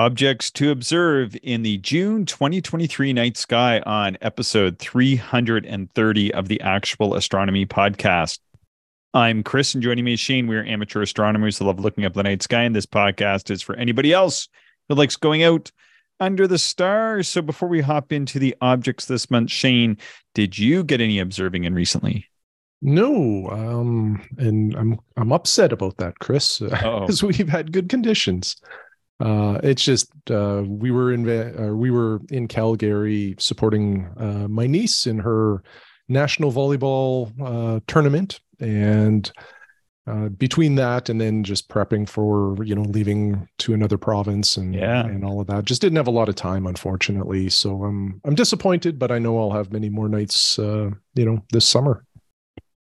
Objects to observe in the June 2023 night sky on episode 330 of the Actual Astronomy Podcast. I'm Chris, and joining me is Shane. We're amateur astronomers who love looking up the night sky, and this podcast is for anybody else who likes going out under the stars. So before we hop into the objects this month, Shane, did you get any observing in recently? No, um, and I'm I'm upset about that, Chris, because we've had good conditions. Uh, it's just uh, we were in uh, we were in Calgary supporting uh, my niece in her national volleyball uh, tournament, and uh, between that and then just prepping for you know leaving to another province and yeah. and all of that, just didn't have a lot of time, unfortunately. So I'm I'm disappointed, but I know I'll have many more nights, you know, this summer.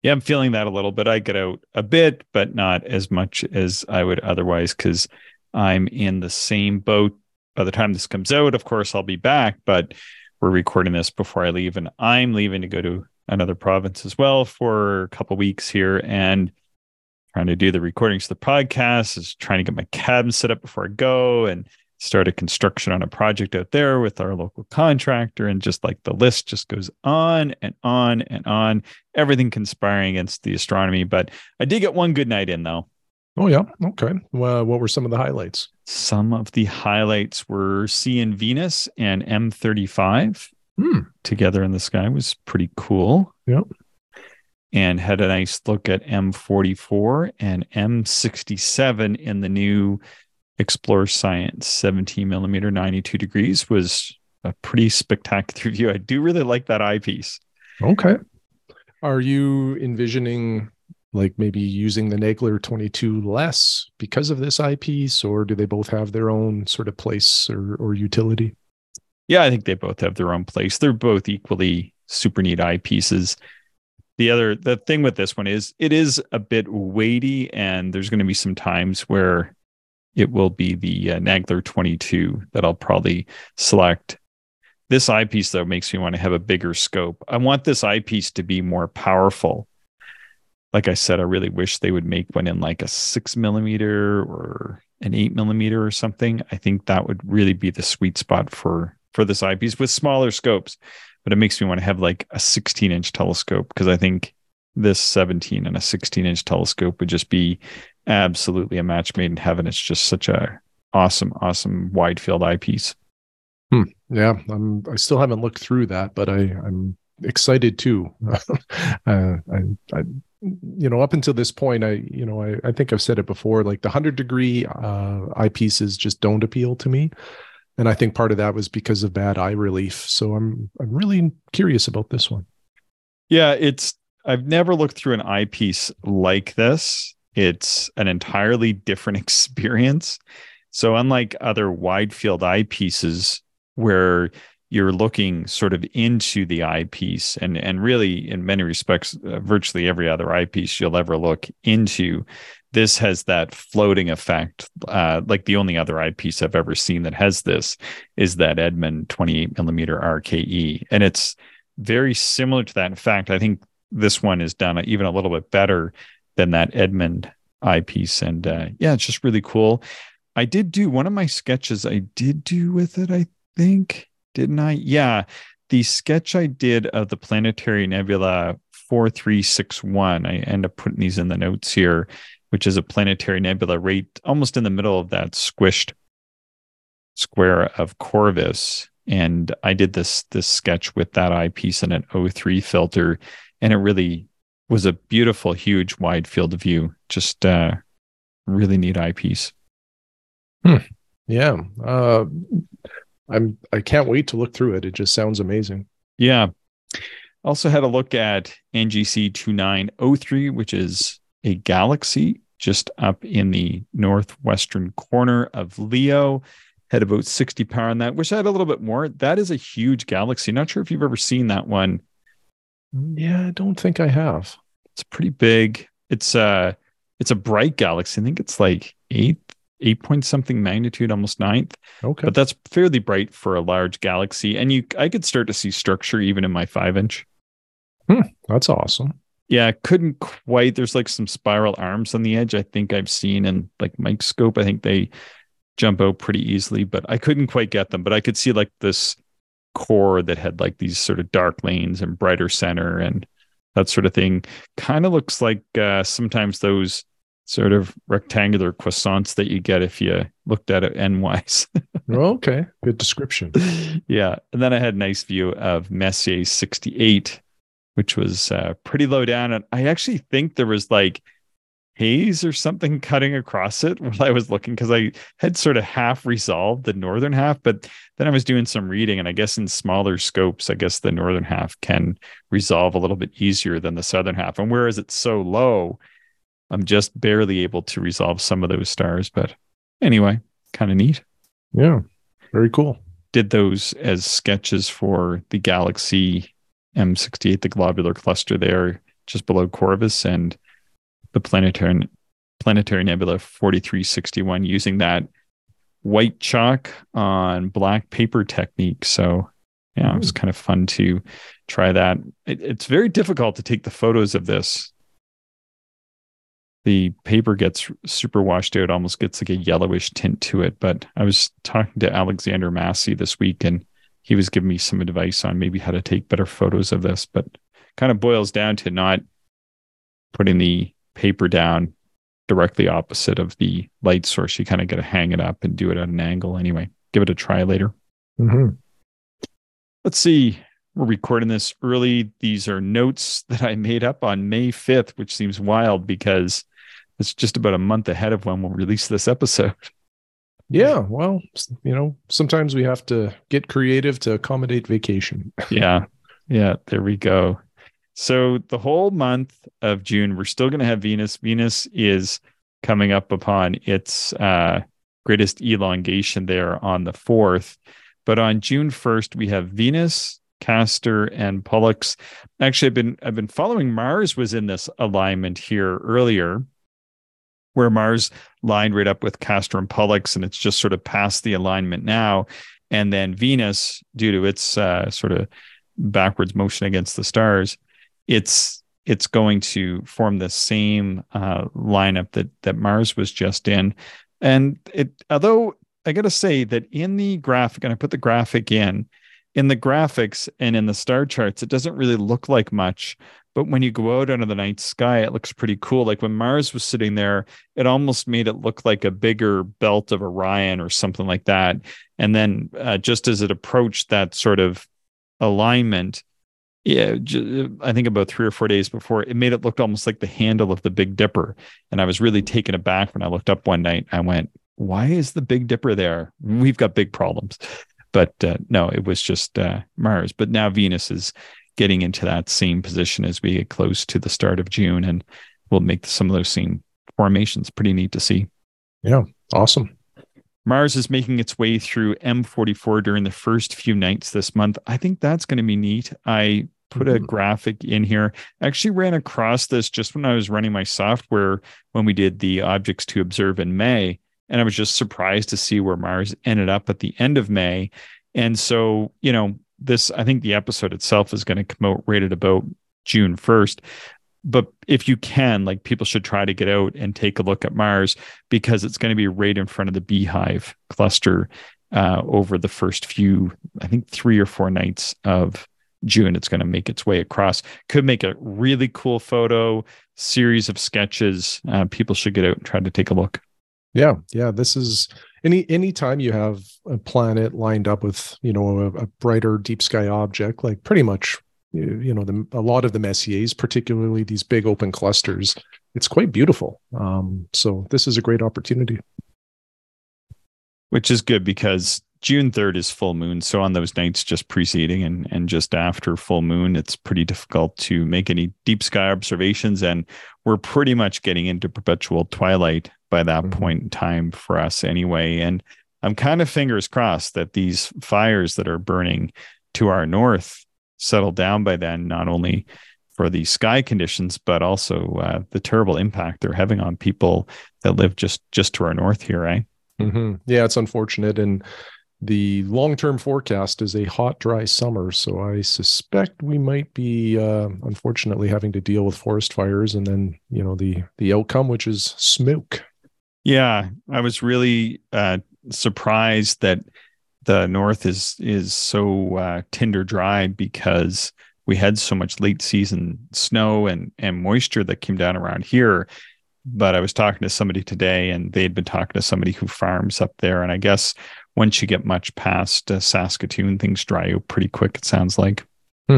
Yeah, I'm feeling that a little bit. I get out a bit, but not as much as I would otherwise because I'm in the same boat. By the time this comes out, of course, I'll be back, but we're recording this before I leave, and I'm leaving to go to another province as well for a couple weeks here and trying to do the recordings of the podcast is trying to get my cabin set up before I go and start a construction on a project out there with our local contractor and just like the list just goes on and on and on everything conspiring against the astronomy but i did get one good night in though Oh yeah. Okay. Well, what were some of the highlights? Some of the highlights were seeing Venus and M35 hmm. together in the sky was pretty cool. Yep. And had a nice look at M44 and M67 in the new Explore Scientific 17 millimeter 92 degrees was a pretty spectacular view. I do really like that eyepiece. Okay. Are you envisioning like maybe using the Nagler 22 less because of this eyepiece, or do they both have their own sort of place or, or utility? Yeah, I think they both have their own place. They're both equally super neat eyepieces. The other the thing with this one is it is a bit weighty, and there's going to be some times where it will be the uh, Nagler 22 that I'll probably select. This eyepiece though makes me want to have a bigger scope. I want this eyepiece to be more powerful like I said, I really wish they would make one in like a six millimeter or an eight millimeter or something. I think that would really be the sweet spot for for this eyepiece with smaller scopes. But it makes me want to have like a 16 inch telescope because I think this 17 and a 16 inch telescope would just be absolutely a match made in heaven. It's just such a awesome, awesome wide field eyepiece. Hmm. Yeah, I'm. I still haven't looked through that, but I, I'm excited too. uh, I, I you know, up until this point, I, you know, I, I think I've said it before, like the hundred degree uh, eyepieces just don't appeal to me. And I think part of that was because of bad eye relief. So I'm, I'm really curious about this one. Yeah. It's, I've never looked through an eyepiece like this. It's an entirely different experience. So unlike other wide field eyepieces where you're looking sort of into the eyepiece and and really in many respects uh, virtually every other eyepiece you'll ever look into this has that floating effect uh, like the only other eyepiece i've ever seen that has this is that edmund 28 millimeter rke and it's very similar to that. In fact i think this one is done even a little bit better than that edmund eyepiece. And uh, yeah it's just really cool. I did do one of my sketches i did do with it i think didn't I? Yeah. The sketch I did of the planetary nebula 4361, I end up putting these in the notes here, which is a planetary nebula right almost in the middle of that squished square of Corvus. And I did this this sketch with that eyepiece and an O3 filter, and it really was a beautiful, huge, wide field of view. Just uh, really neat eyepiece. Hmm. Yeah. Uh, I'm I can't wait to look through it. It just sounds amazing. Yeah. Also had a look at NGC 2903, which is a galaxy just up in the northwestern corner of Leo. Had about 60 power on that. Wish I had a little bit more. That is a huge galaxy. Not sure if you've ever seen that one. Yeah, I don't think I have. It's pretty big. It's uh it's a bright galaxy. I think it's like eight eight point something magnitude, almost ninth. Okay. But that's fairly bright for a large galaxy. And you I could start to see structure even in my five inch. Hmm, that's awesome. Yeah, couldn't quite. There's like some spiral arms on the edge. I think I've seen in like Mike's scope. I think they jump out pretty easily, but I couldn't quite get them. But I could see like this core that had like these sort of dark lanes and brighter center and that sort of thing. Kind of looks like uh, sometimes those sort of rectangular croissants that you get if you looked at it endwise. Oh, okay, good description. yeah, and then I had a nice view of Messier 68, which was uh, pretty low down, and I actually think there was like haze or something cutting across it while I was looking because I had sort of half resolved the northern half, but then I was doing some reading, and I guess in smaller scopes, I guess the northern half can resolve a little bit easier than the southern half. And whereas it's so low, I'm just barely able to resolve some of those stars. But anyway, kind of neat. Yeah, very cool. Did those as sketches for the Galaxy M68, the globular cluster there just below Corvus, and the planetary planetary nebula 4361 using that white chalk on black paper technique. So yeah, it was hmm. kind of fun to try that. It, it's very difficult to take the photos of this the paper gets super washed out, almost gets like a yellowish tint to it. But I was talking to Alexander Massey this week and he was giving me some advice on maybe how to take better photos of this, but kind of boils down to not putting the paper down directly opposite of the light source. You kind of got to hang it up and do it at an angle anyway. Give it a try later. Mm-hmm. Let's see we're recording this early. These are notes that I made up on May 5th, which seems wild because it's just about a month ahead of when we'll release this episode. Yeah, well, you know, sometimes we have to get creative to accommodate vacation. yeah. Yeah, there we go. So the whole month of June, we're still going to have Venus. Venus is coming up upon its uh, greatest elongation there on the 4th. But on June 1st, we have Venus, Castor and Pollux. Actually, I've been I've been following Mars was in this alignment here earlier, where Mars lined right up with Castor and Pollux, and it's just sort of past the alignment now. And then Venus, due to its uh, sort of backwards motion against the stars, it's it's going to form the same uh, lineup that that Mars was just in. And it although I got to say that in the graphic, and I put the graphic in, in the graphics and in the star charts, it doesn't really look like much. But when you go out under the night sky, it looks pretty cool. Like when Mars was sitting there, it almost made it look like a bigger belt of Orion or something like that. And then uh, just as it approached that sort of alignment, yeah, I think about three or four days before, it made it look almost like the handle of the Big Dipper. And I was really taken aback when I looked up one night. I went, why is the Big Dipper there? We've got big problems. But uh, no, it was just uh, Mars. But now Venus is getting into that same position as we get close to the start of June, and we'll make some of those same formations. Pretty neat to see. Yeah, awesome. Mars is making its way through M44 during the first few nights this month. I think that's going to be neat. I put a mm-hmm. graphic in here. I actually ran across this just when I was running my software when we did the objects to observe in May. And I was just surprised to see where Mars ended up at the end of May. And so, you know, this, I think the episode itself is going to come out rated about June 1st. But if you can, like people should try to get out and take a look at Mars because it's going to be right in front of the beehive cluster uh, over the first few, I think, three or four nights of June. It's going to make its way across. Could make a really cool photo, series of sketches. Uh, people should get out and try to take a look. Yeah, yeah. This is any anytime you have a planet lined up with you know a, a brighter deep sky object, like pretty much you, you know the, a lot of the Messiers, particularly these big open clusters, it's quite beautiful. Um, so this is a great opportunity. Which is good because June 3rd is full moon. So on those nights just preceding and, and just after full moon, it's pretty difficult to make any deep sky observations. And we're pretty much getting into perpetual twilight by that mm-hmm. point in time for us anyway. And I'm kind of fingers crossed that these fires that are burning to our north settle down by then, not only for the sky conditions, but also uh, the terrible impact they're having on people that live just just to our north here, right? Mm-hmm. Yeah, it's unfortunate, and the long-term forecast is a hot dry summer so i suspect we might be uh, unfortunately having to deal with forest fires and then you know the the outcome which is smoke yeah i was really uh, surprised that the north is is so uh, tinder dry because we had so much late season snow and and moisture that came down around here. But i was talking to somebody today and they'd been talking to somebody who farms up there. And i guess once you get much past uh, saskatoon things dry out pretty quick it sounds like. Hmm.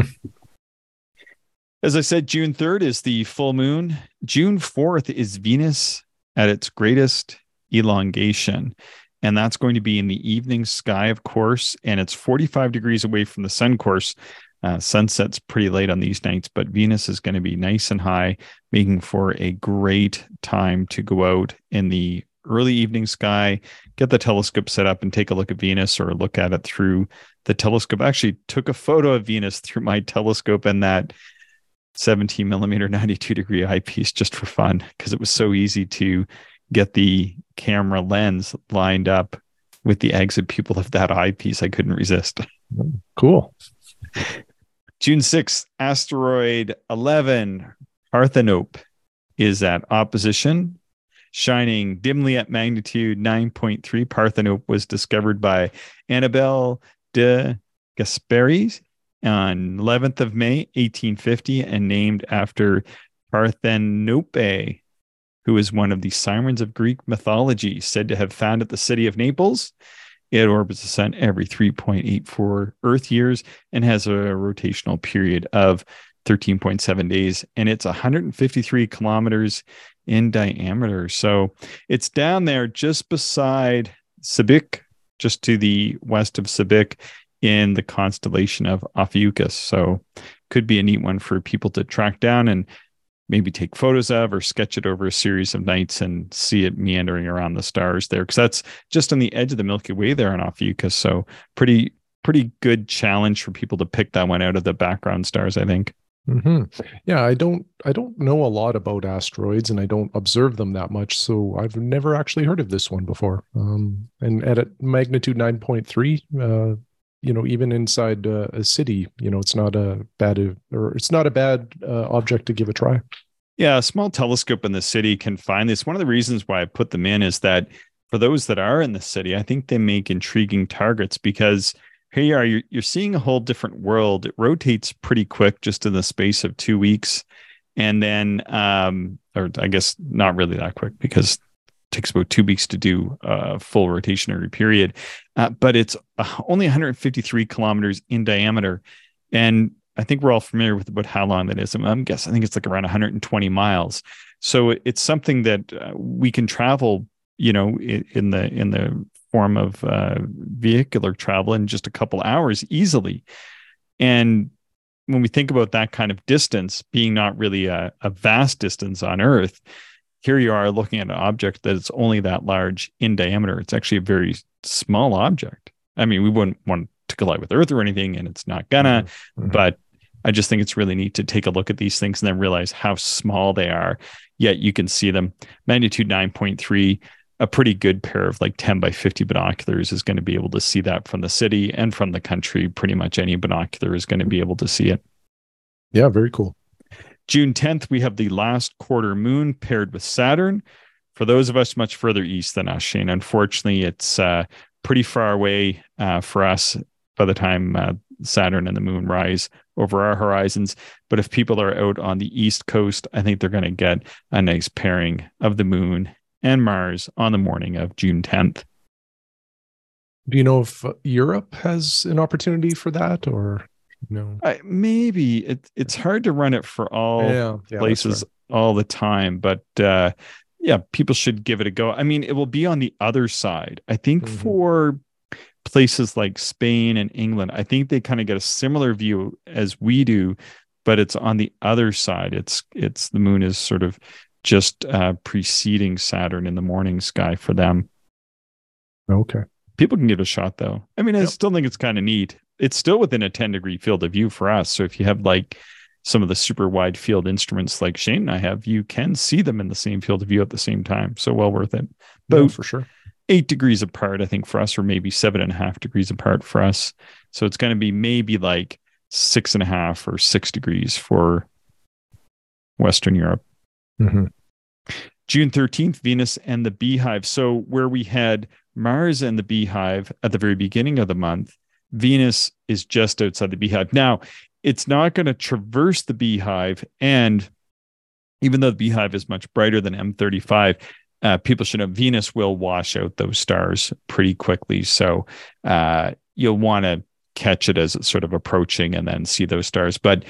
as i said june 3rd is the full moon. June 4th is venus at its greatest elongation and that's going to be in the evening sky, of course, and it's 45 degrees away from the sun course. Uh, sunset's pretty late on these nights, but Venus is going to be nice and high, making for a great time to go out in the early evening sky, get the telescope set up and take a look at Venus or look at it through the telescope. I actually took a photo of Venus through my telescope and that 17 millimeter 92 degree eyepiece just for fun because it was so easy to get the camera lens lined up with the exit pupil of that eyepiece. I couldn't resist. Cool. June 6th, asteroid 11, Parthenope, is at opposition, shining dimly at magnitude 9.3. Parthenope was discovered by Annibale de Gasparis on 11th of May, 1850, and named after Parthenope, who is one of the sirens of Greek mythology, said to have founded the city of Naples. It orbits the sun every 3.84 Earth years and has a rotational period of 13.7 days, and it's 153 kilometers in diameter. So it's down there just beside Sabik, just to the west of Sabik in the constellation of Ophiuchus. So could be a neat one for people to track down and maybe take photos of or sketch it over a series of nights and see it meandering around the stars there because that's just on the edge of the Milky Way there on Ophiuchus. So pretty pretty good challenge for people to pick that one out of the background stars. I think. Mm-hmm. Yeah, I don't I don't know a lot about asteroids and I don't observe them that much, so I've never actually heard of this one before. Um, and at a magnitude nine point three, uh, you know even inside a city you know it's not a bad or it's not a bad uh, object to give a try. Yeah a small telescope in the city can find this. One of the reasons why i put them in is that for those that are in the city i think they make intriguing targets because here you are you're, you're seeing a whole different world. It rotates pretty quick just in the space of two weeks. And then um or i guess not really that quick because takes about two weeks to do a full rotationary period, uh, but it's uh, only 153 kilometers in diameter. And I think we're all familiar with about how long that is. I'm guessing I think it's like around 120 miles. So it's something that uh, we can travel, you know, in, in the in the form of uh, vehicular travel in just a couple hours easily. And when we think about that kind of distance being not really a, a vast distance on Earth, here you are looking at an object that is only that large in diameter. It's actually a very small object. I mean, we wouldn't want to collide with Earth or anything, and it's not gonna, mm-hmm. mm-hmm. but I just think it's really neat to take a look at these things and then realize how small they are. Yet you can see them. Magnitude 9.3, a pretty good pair of like 10 by 50 binoculars is going to be able to see that from the city and from the country. Pretty much any binocular is going to be able to see it. Yeah, very cool. June 10th, we have the last quarter moon paired with Saturn. For those of us much further east than us, Shane, unfortunately, it's uh, pretty far away uh, for us by the time uh, Saturn and the moon rise over our horizons. But if people are out on the east coast, I think they're going to get a nice pairing of the moon and Mars on the morning of June 10th. Do you know if Europe has an opportunity for that or? No. I, maybe it, it's hard to run it for all yeah, yeah, places right. all the time but uh yeah people should give it a go. I mean it will be on the other side. I think mm-hmm. for places like spain and england i think they kind of get a similar view as we do but it's on the other side. It's it's the moon is sort of just uh preceding saturn in the morning sky for them. Okay. People can give it a shot though. I mean i yep. still think it's kind of neat it's still within a 10 degree field of view for us. So if you have like some of the super wide field instruments like Shane and I have, you can see them in the same field of view at the same time. So well worth it. But no, for sure. Eight degrees apart, I think, for us, or maybe seven and a half degrees apart for us. So it's going to be maybe like six and a half or six degrees for Western Europe. Mm-hmm. June 13th, Venus and the Beehive. So where we had Mars and the beehive at the very beginning of the month. Venus is just outside the beehive. Now, it's not going to traverse the beehive. And even though the beehive is much brighter than M35, uh, people should know Venus will wash out those stars pretty quickly. So uh, you'll want to catch it as it's sort of approaching and then see those stars. But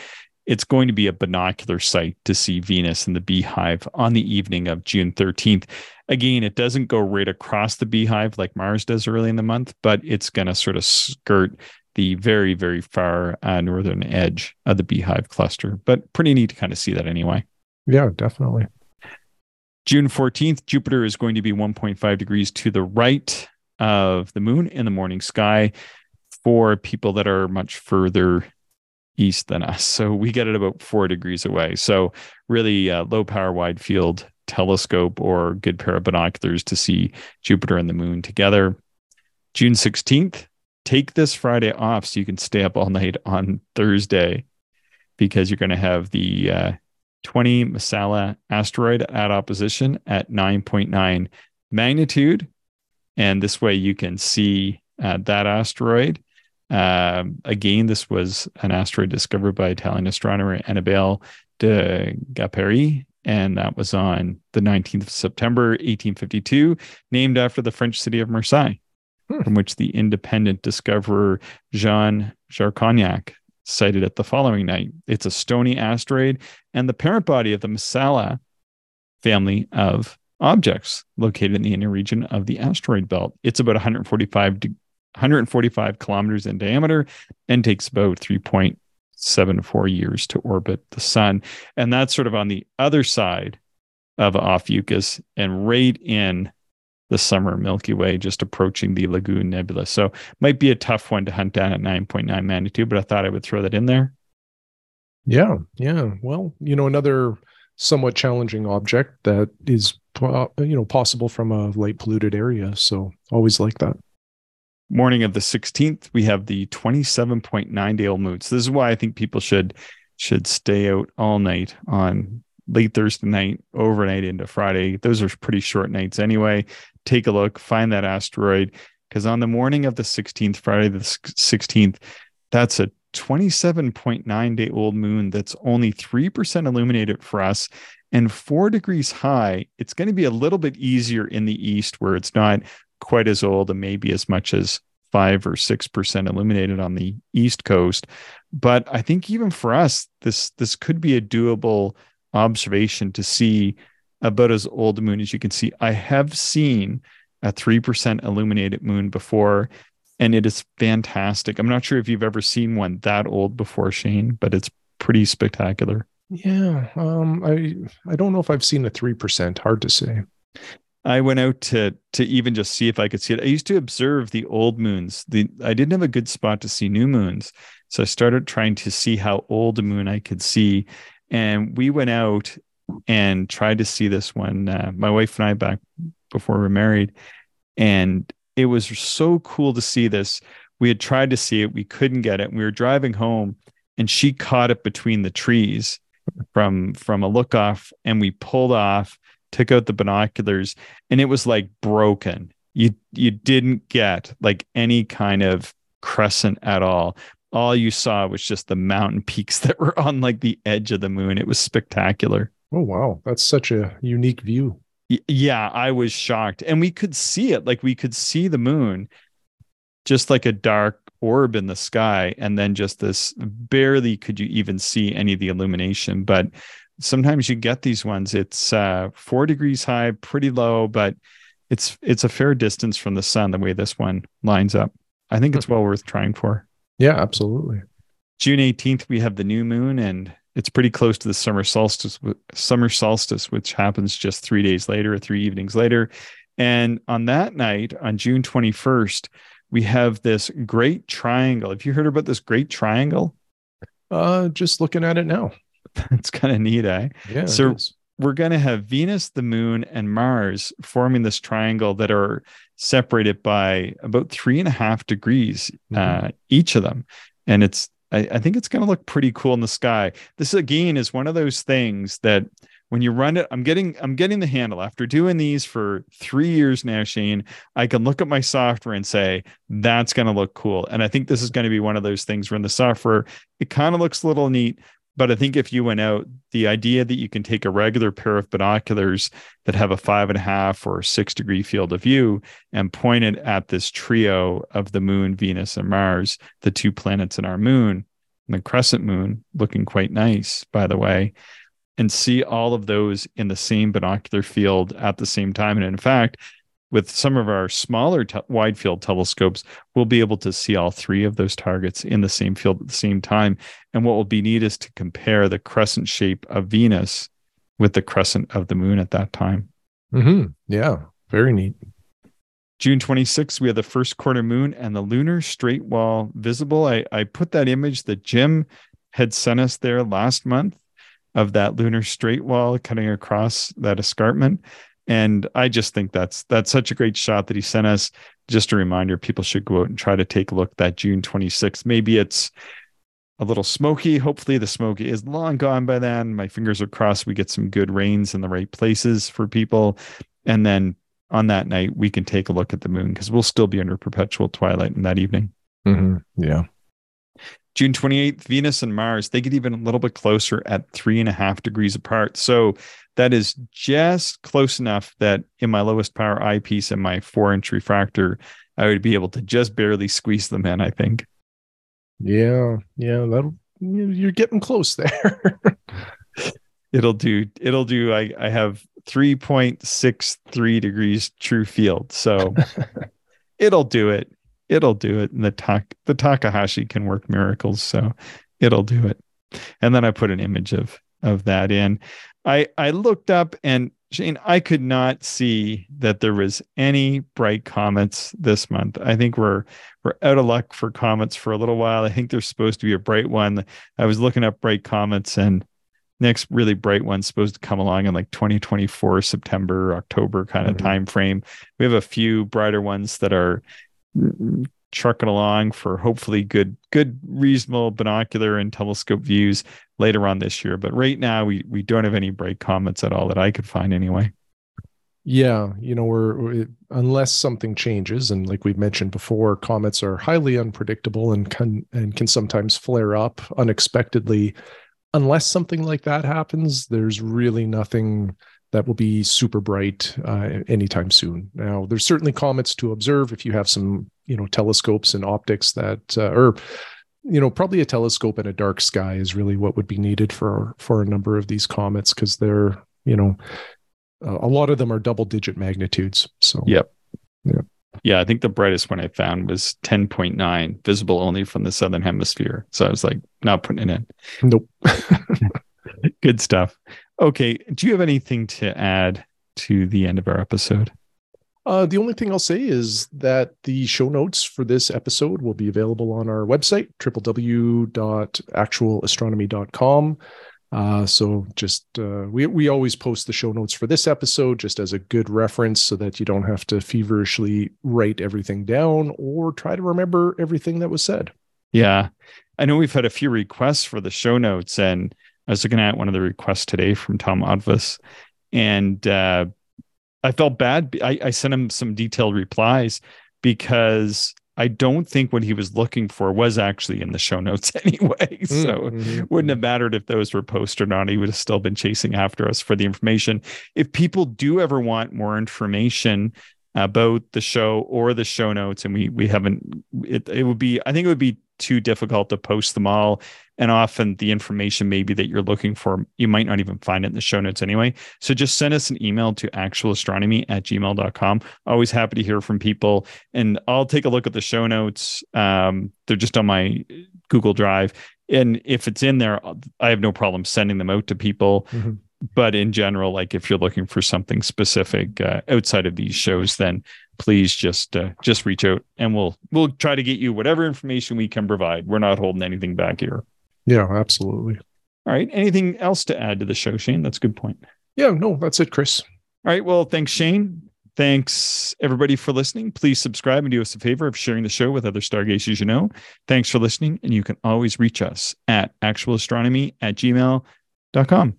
it's going to be a binocular sight to see Venus in the beehive on the evening of June 13th. Again, it doesn't go right across the beehive like Mars does early in the month, but it's going to sort of skirt the very, very far uh, northern edge of the beehive cluster. But pretty neat to kind of see that anyway. Yeah, definitely. June 14th, Jupiter is going to be 1.5 degrees to the right of the moon in the morning sky for people that are much further east than us. So we get it about four degrees away. So really uh, low power wide field telescope or good pair of binoculars to see Jupiter and the moon together. June 16th, take this Friday off so you can stay up all night on Thursday because you're going to have the uh, 20 Massalia asteroid at opposition at 9.9 magnitude. And this way you can see uh, that asteroid. Um, again, this was an asteroid discovered by Italian astronomer Annibale de Gasparis, and that was on the 19th of September, 1852, named after the French city of Marseille, hmm. from which the independent discoverer Jean Chacornac sighted it the following night. It's a stony asteroid and the parent body of the Massalia family of objects located in the inner region of the asteroid belt. It's about 145 145 kilometers in diameter and takes about 3.74 years to orbit the sun. And that's sort of on the other side of Ophiuchus and right in the summer Milky Way, just approaching the Lagoon Nebula. So might be a tough one to hunt down at 9.9 magnitude, but I thought I would throw that in there. Yeah, yeah. Well, you know, another somewhat challenging object that is, you know, possible from a light polluted area. So always like that. Morning of the 16th, we have the 27.9 day old moon. So this is why I think people should should stay out all night on late Thursday night, overnight into Friday. Those are pretty short nights anyway take a look, find that asteroid. Because on the morning of the 16th, Friday the 16th, that's a 27.9 day old moon that's only 3% illuminated for us and four degrees high. It's going to be a little bit easier in the east where it's not quite as old and maybe as much as five or six percent illuminated on the east coast. But I think even for us, this this could be a doable observation to see about as old a moon as you can see. I have seen a 3% illuminated moon before, and it is fantastic. I'm not sure if you've ever seen one that old before, Shane, but it's pretty spectacular. Yeah. Um, I I don't know if I've seen a 3%. Hard to say. I went out to to even just see if I could see it. I used to observe the old moons. The I didn't have a good spot to see new moons. So I started trying to see how old a moon I could see. And we went out and tried to see this one. Uh, my wife and I back before we were married, and it was so cool to see this. We had tried to see it, we couldn't get it. We were driving home, and she caught it between the trees from from a look off, and we pulled off, took out the binoculars, and it was like broken. You you didn't get like any kind of crescent at all all you saw was just the mountain peaks that were on like the edge of the moon. It was spectacular. Oh wow, that's such a unique view. Yeah, I was shocked. And we could see it. Like we could see the moon just like a dark orb in the sky and then just this barely could you even see any of the illumination, but sometimes you get these ones it's uh 4 degrees high, pretty low, but it's it's a fair distance from the sun the way this one lines up. I think it's hmm. well worth trying for. Yeah, absolutely. June 18th we have the new moon and it's pretty close to the summer solstice summer solstice which happens just 3 days later or 3 evenings later and on that night on June 21st we have this great triangle have you heard about this great triangle uh just looking at it now it's kind of neat eh yeah so we're going to have Venus, the moon, and Mars forming this triangle that are separated by about three and a half degrees, mm-hmm. uh, each of them. And it's I, I think it's going to look pretty cool in the sky. This again is one of those things that when you run it, I'm getting I'm getting the handle. After doing these for three years now, Shane, I can look at my software and say that's going to look cool. And I think this is going to be one of those things where in the software it kind of looks a little neat, but I think if you went out, the idea that you can take a regular pair of binoculars that have a five and a half or six degree field of view and point it at this trio of the moon, Venus, and Mars, the two planets in our moon, and the crescent moon, looking quite nice, by the way, and see all of those in the same binocular field at the same time. And in fact, with some of our smaller wide field telescopes, we'll be able to see all three of those targets in the same field at the same time. And what will be neat is to compare the crescent shape of Venus with the crescent of the moon at that time. Mm-hmm. Yeah, very neat. June 26th, we have the first quarter moon and the lunar straight wall visible. I, I put that image that Jim had sent us there last month of that lunar straight wall cutting across that escarpment and i just think that's that's such a great shot that he sent us. Just a reminder people should go out and try to take a look that june 26th maybe it's a little smoky. Hopefully the smoke is long gone by then. My fingers are crossed we get some good rains in the right places for people. And then on that night we can take a look at the moon because we'll still be under perpetual twilight in that evening. Mm-hmm. yeah June 28th, Venus and Mars, they get even a little bit closer at three and a half degrees apart. So that is just close enough that in my lowest power eyepiece and my four inch refractor, I would be able to just barely squeeze them in, I think. Yeah. Yeah. That'll, you're getting close there. it'll do, it'll do. I, I have 3.63 degrees true field. So it'll do it. It'll do it. And the, tak- the Takahashi can work miracles. So it'll do it. And then I put an image of of that in. I I looked up and Shane, I could not see that there was any bright comets this month. I think we're we're out of luck for comets for a little while. I think there's supposed to be a bright one. I was looking up bright comets and next really bright one's supposed to come along in like 2024 September, October kind of mm-hmm. time frame. We have a few brighter ones that are trucking along for hopefully good good reasonable binocular and telescope views later on this year. But right now we we don't have any bright comets at all that i could find anyway. Yeah you know we're unless something changes and like we've mentioned before comets are highly unpredictable and can and can sometimes flare up unexpectedly. Unless something like that happens there's really nothing that will be super bright uh, anytime soon. Now, there's certainly comets to observe if you have some, you know, telescopes and optics that, uh, or you know, probably a telescope and a dark sky is really what would be needed for for a number of these comets because they're, you know, a lot of them are double digit magnitudes. So, yep, yeah, yeah. I think the brightest one I found was 10.9, visible only from the southern hemisphere. So I was like, not putting it in. Nope. Good stuff. Okay. Do you have anything to add to the end of our episode? Uh, the only thing I'll say is that the show notes for this episode will be available on our website, www.actualastronomy.com. Uh, so just uh, we we always post the show notes for this episode just as a good reference, so that you don't have to feverishly write everything down or try to remember everything that was said. Yeah, I know we've had a few requests for the show notes, and I was looking at one of the requests today from Tom Odvis, and uh, I felt bad. I, I sent him some detailed replies because I don't think what he was looking for was actually in the show notes anyway. Mm, so mm-hmm. wouldn't have mattered if those were posted or not. He would have still been chasing after us for the information. If people do ever want more information about the show or the show notes, and we we haven't, it it would be I think it would be too difficult to post them all. And often the information maybe that you're looking for, you might not even find it in the show notes anyway. So just send us an email to actualastronomy at gmail.com. Always happy to hear from people. And I'll take a look at the show notes. Um, they're just on my Google Drive. And if it's in there, I have no problem sending them out to people. Mm-hmm but in general like if you're looking for something specific uh, outside of these shows then please just uh, just reach out and we'll we'll try to get you whatever information we can provide. We're not holding anything back here. Yeah absolutely. All right. Anything else to add to the show shane? That's a good point. Yeah no that's it chris. All right. Well thanks shane. Thanks everybody for listening. Please subscribe and do us a favor of sharing the show with other stargazers you know. Thanks for listening and you can always reach us at actualastronomy at gmail.com